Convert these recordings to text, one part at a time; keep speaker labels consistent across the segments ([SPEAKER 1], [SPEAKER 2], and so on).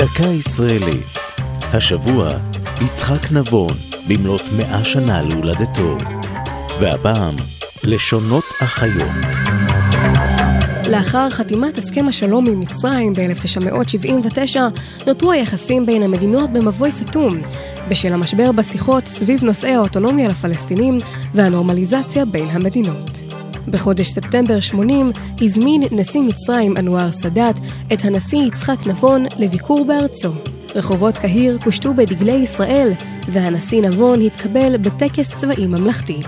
[SPEAKER 1] דקה ישראלית. השבוע, יצחק נבון, במלאת מאה שנה להולדתו. והפעם, לשונות אחיות.
[SPEAKER 2] לאחר חתימת הסכם השלום עם מצרים ב-1979, נותרו היחסים בין המדינות במבוי סתום, בשל המשבר בשיחות סביב נושאי האוטונומיה לפלסטינים והנורמליזציה בין המדינות. בחודש ספטמבר 80 הזמין נשיא מצרים אנואר סאדאת את הנשיא יצחק נבון לביקור בארצו. רחובות קהיר פושטו בדגלי ישראל, והנשיא נבון התקבל בטקס צבאי ממלכתי.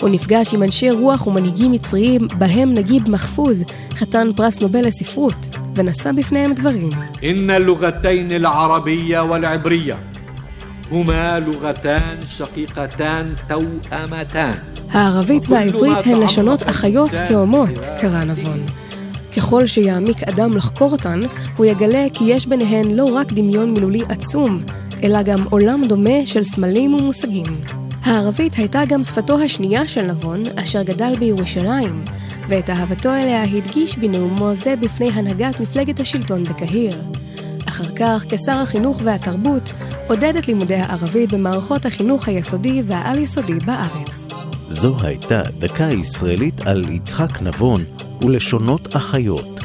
[SPEAKER 2] הוא נפגש עם אנשי רוח ומנהיגים מצריים, בהם נגיב מחפוז, חתן פרס נובל לספרות, ונשא בפניהם דברים.
[SPEAKER 3] (אומר هما لغتان شقيقتان توأمتان
[SPEAKER 2] הערבית והעברית הן לשונות אחיות תאומות, קרא נבון. ככל שיעמיק אדם לחקור אותן, הוא יגלה כי יש ביניהן לא רק דמיון מילולי עצום, אלא גם עולם דומה של סמלים ומושגים. הערבית הייתה גם שפתו השנייה של נבון, אשר גדל בירושלים, ואת אהבתו אליה הדגיש בנאומו זה בפני הנהגת מפלגת השלטון בקהיר. אחר כך, כשר החינוך והתרבות, עודד את לימודי הערבית במערכות החינוך היסודי והעל-יסודי בארץ.
[SPEAKER 1] זו הייתה דקה ישראלית על יצחק נבון ולשונות אחיות.